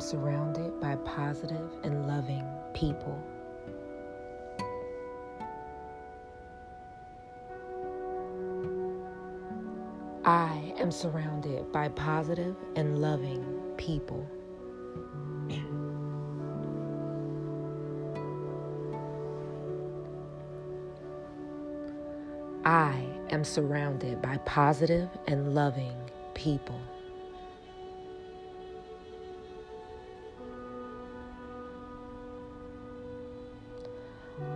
am surrounded by positive and loving people. I am surrounded by positive and loving people. I am surrounded by positive and loving people.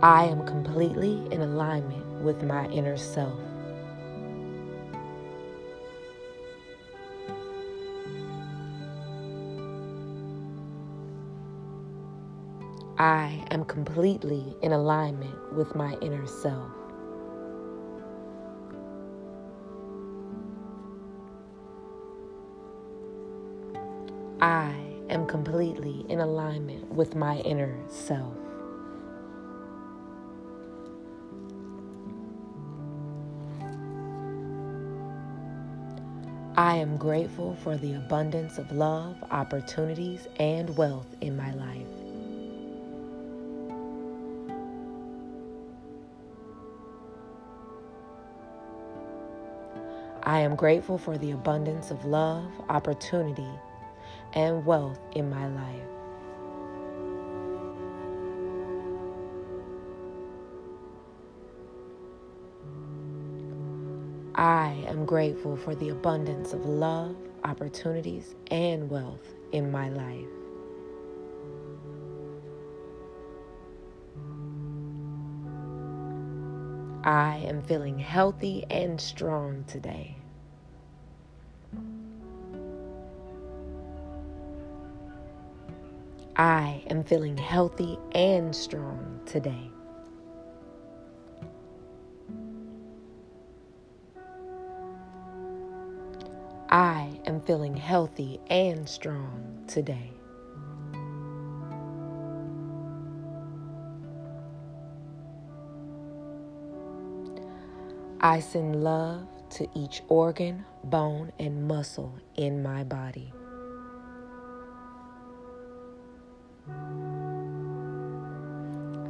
I am completely in alignment with my inner self. I am completely in alignment with my inner self. I am completely in alignment with my inner self. I am grateful for the abundance of love, opportunities, and wealth in my life. I am grateful for the abundance of love, opportunity, and wealth in my life. I am grateful for the abundance of love, opportunities, and wealth in my life. I am feeling healthy and strong today. I am feeling healthy and strong today. I am feeling healthy and strong today. I send love to each organ, bone, and muscle in my body.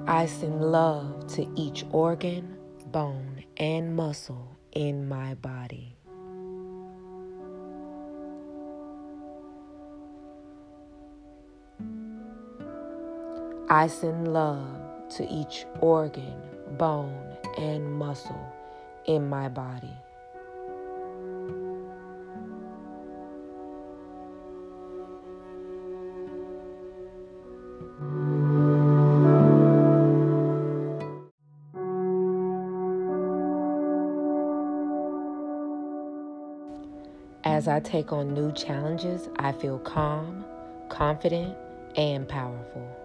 I send love to each organ, bone, and muscle in my body. I send love to each organ, bone, and muscle in my body. As I take on new challenges, I feel calm, confident, and powerful.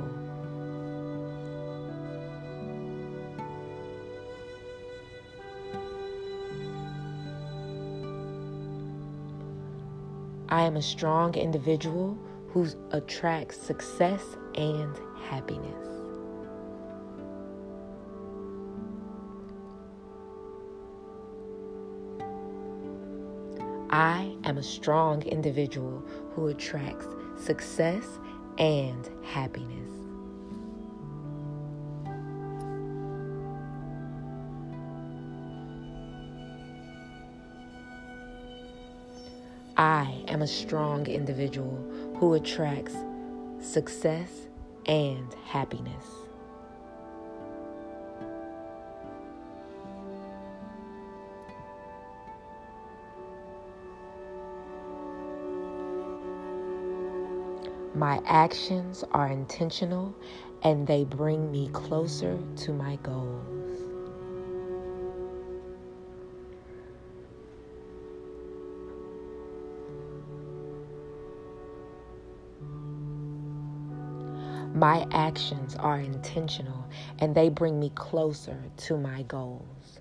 I am a strong individual who attracts success and happiness. I am a strong individual who attracts success and happiness. I am a strong individual who attracts success and happiness. My actions are intentional and they bring me closer to my goals. My actions are intentional and they bring me closer to my goals.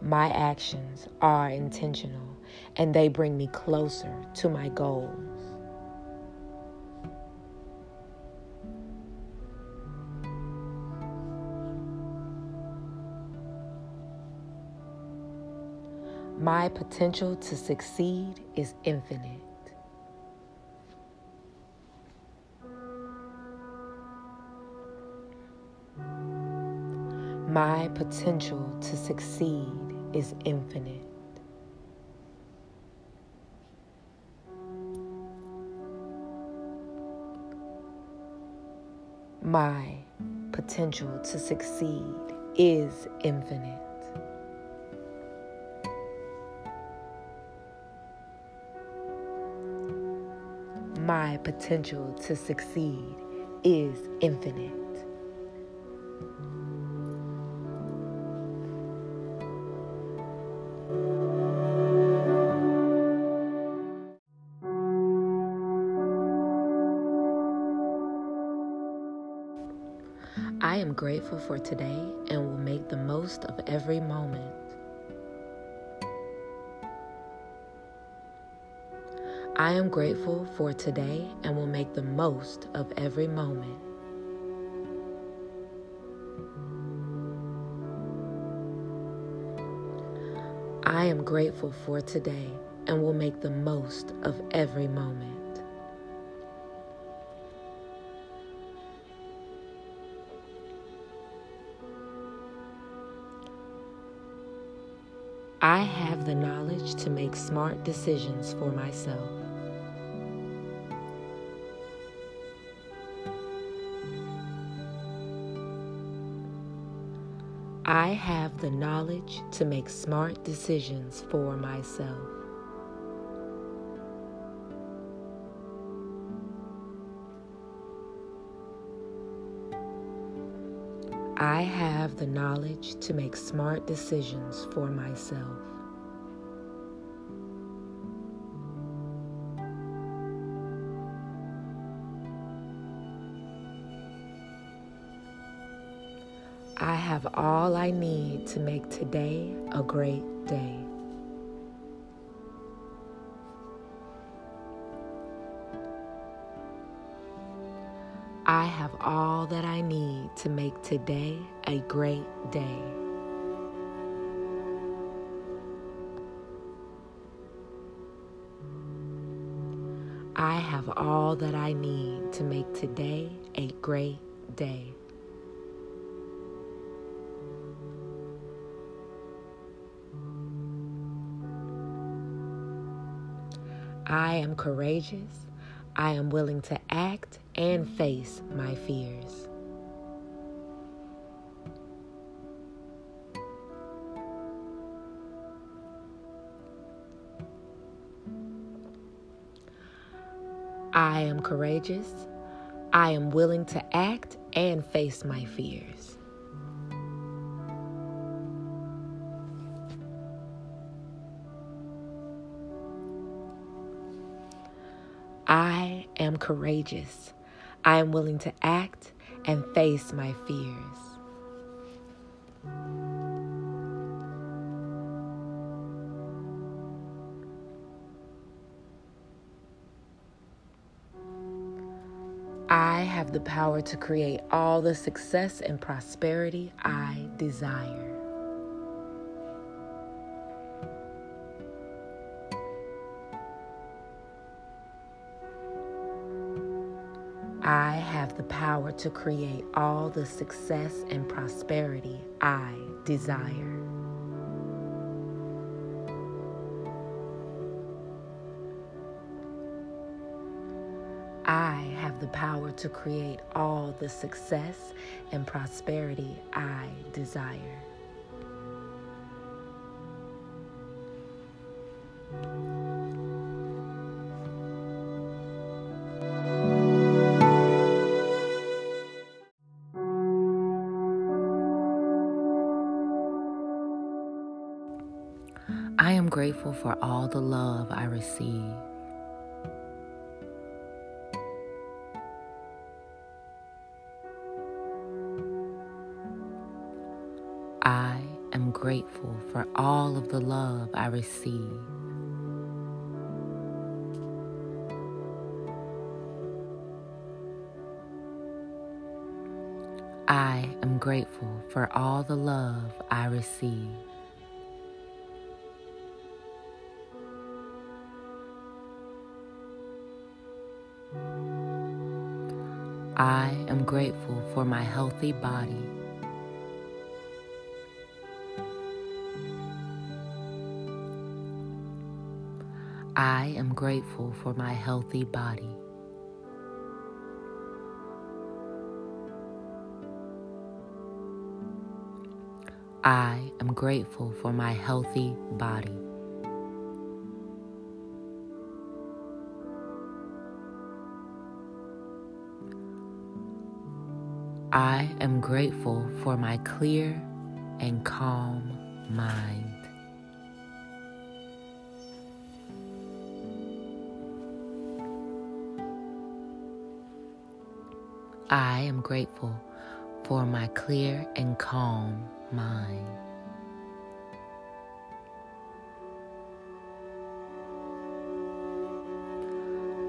My actions are intentional and they bring me closer to my goals. My potential to succeed is infinite. My potential to succeed is infinite. My potential to succeed is infinite. My potential to succeed is infinite. I am grateful for today and will make the most of every moment. I am grateful for today and will make the most of every moment. I am grateful for today and will make the most of every moment. I have the knowledge to make smart decisions for myself. I have the knowledge to make smart decisions for myself. I have the knowledge to make smart decisions for myself. Have all I need to make today a great day. I have all that I need to make today a great day. I have all that I need to make today a great day. I am courageous. I am willing to act and face my fears. I am courageous. I am willing to act and face my fears. Am courageous. I am willing to act and face my fears. I have the power to create all the success and prosperity I desire. I have the power to create all the success and prosperity I desire. I have the power to create all the success and prosperity I desire. Grateful for all the love I receive. I am grateful for all of the love I receive. I am grateful for all the love I receive. I am grateful for my healthy body. I am grateful for my healthy body. I am grateful for my healthy body. I am grateful for my clear and calm mind. I am grateful for my clear and calm mind.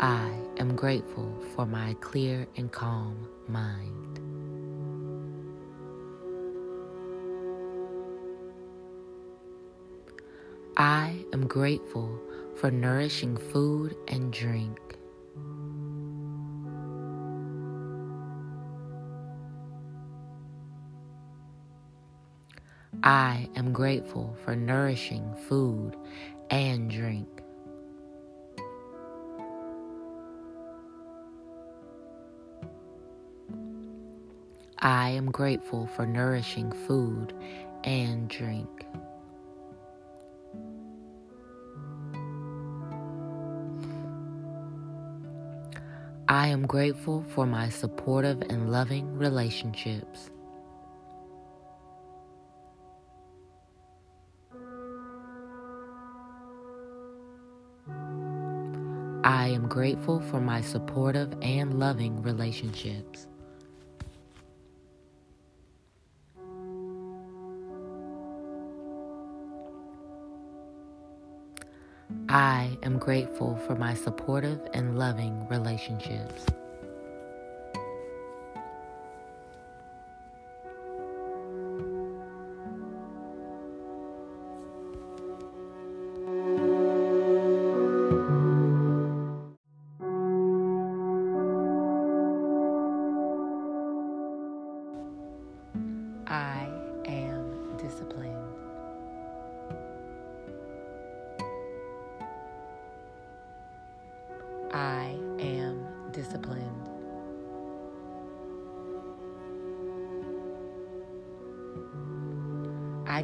I am grateful for my clear and calm mind. I am grateful for nourishing food and drink. I am grateful for nourishing food and drink. I am grateful for nourishing food and drink. I am grateful for my supportive and loving relationships. I am grateful for my supportive and loving relationships. I am grateful for my supportive and loving relationships.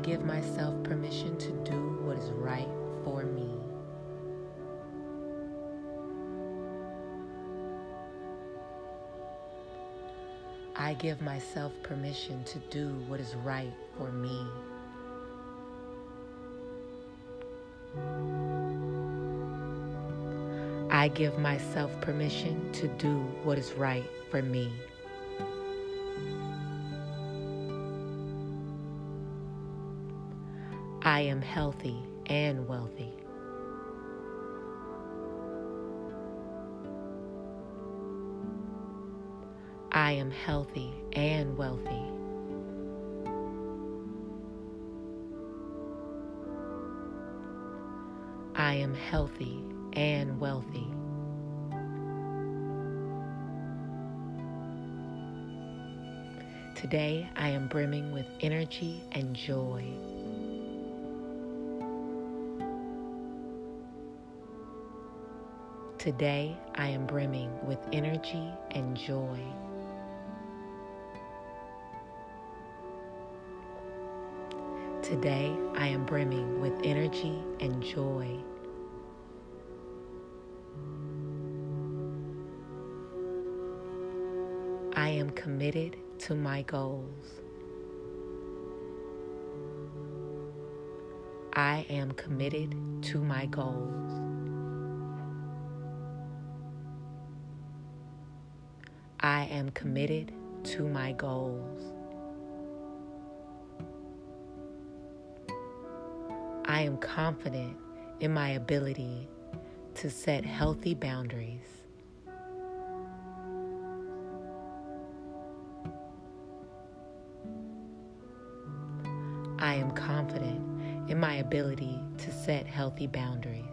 Give myself permission to do what is right for me. I give myself permission to do what is right for me. I give myself permission to do what is right for me. Healthy and wealthy. I am healthy and wealthy. I am healthy and wealthy. Today I am brimming with energy and joy. Today I am brimming with energy and joy. Today I am brimming with energy and joy. I am committed to my goals. I am committed to my goals. I am committed to my goals. I am confident in my ability to set healthy boundaries. I am confident in my ability to set healthy boundaries.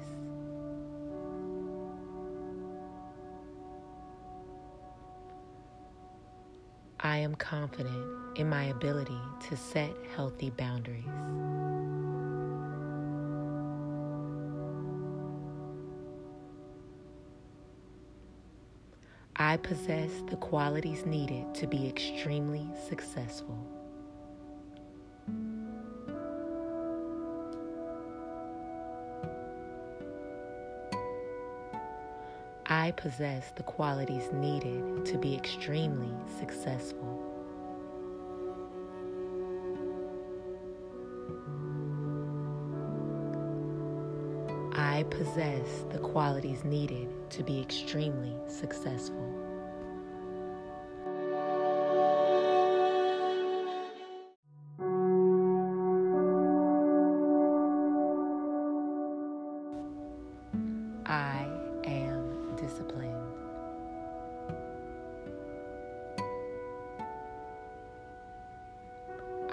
I am confident in my ability to set healthy boundaries. I possess the qualities needed to be extremely successful. I possess the qualities needed to be extremely successful. I possess the qualities needed to be extremely successful.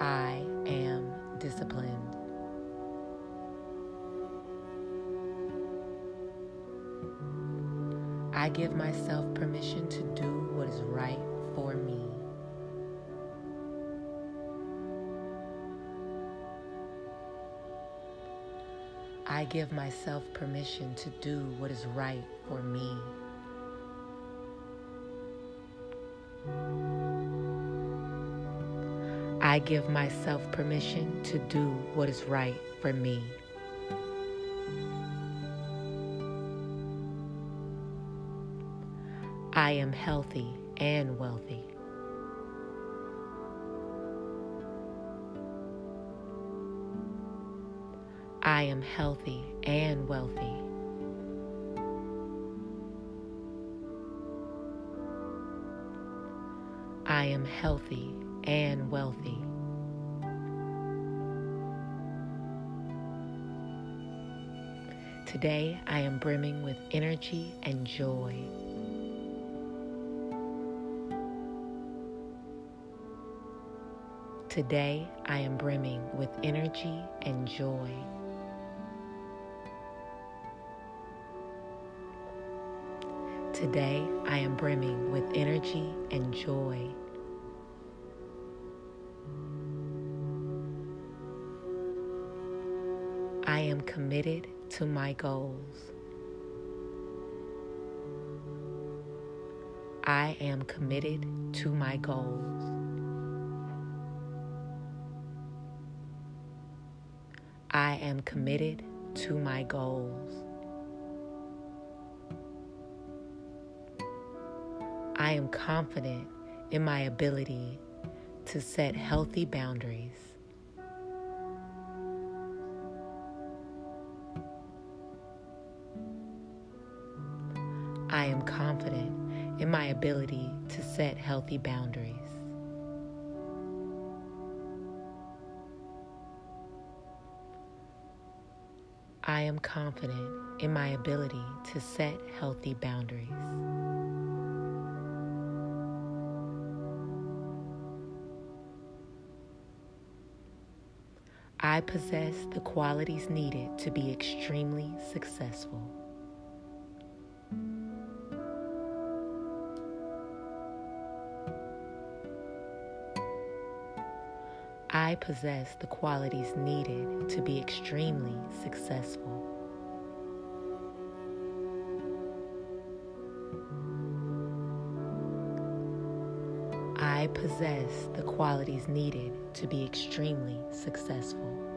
I am disciplined. I give myself permission to do what is right for me. I give myself permission to do what is right for me. I give myself permission to do what is right for me. I am healthy and wealthy. I am healthy and wealthy. I am healthy and wealthy. Today I am brimming with energy and joy. Today I am brimming with energy and joy. Today I am brimming with energy and joy. I am committed to my goals. I am committed to my goals. I am committed to my goals. I am confident in my ability to set healthy boundaries. I am confident in my ability to set healthy boundaries. I am confident in my ability to set healthy boundaries. I possess the qualities needed to be extremely successful. I possess the qualities needed to be extremely successful. I possess the qualities needed to be extremely successful.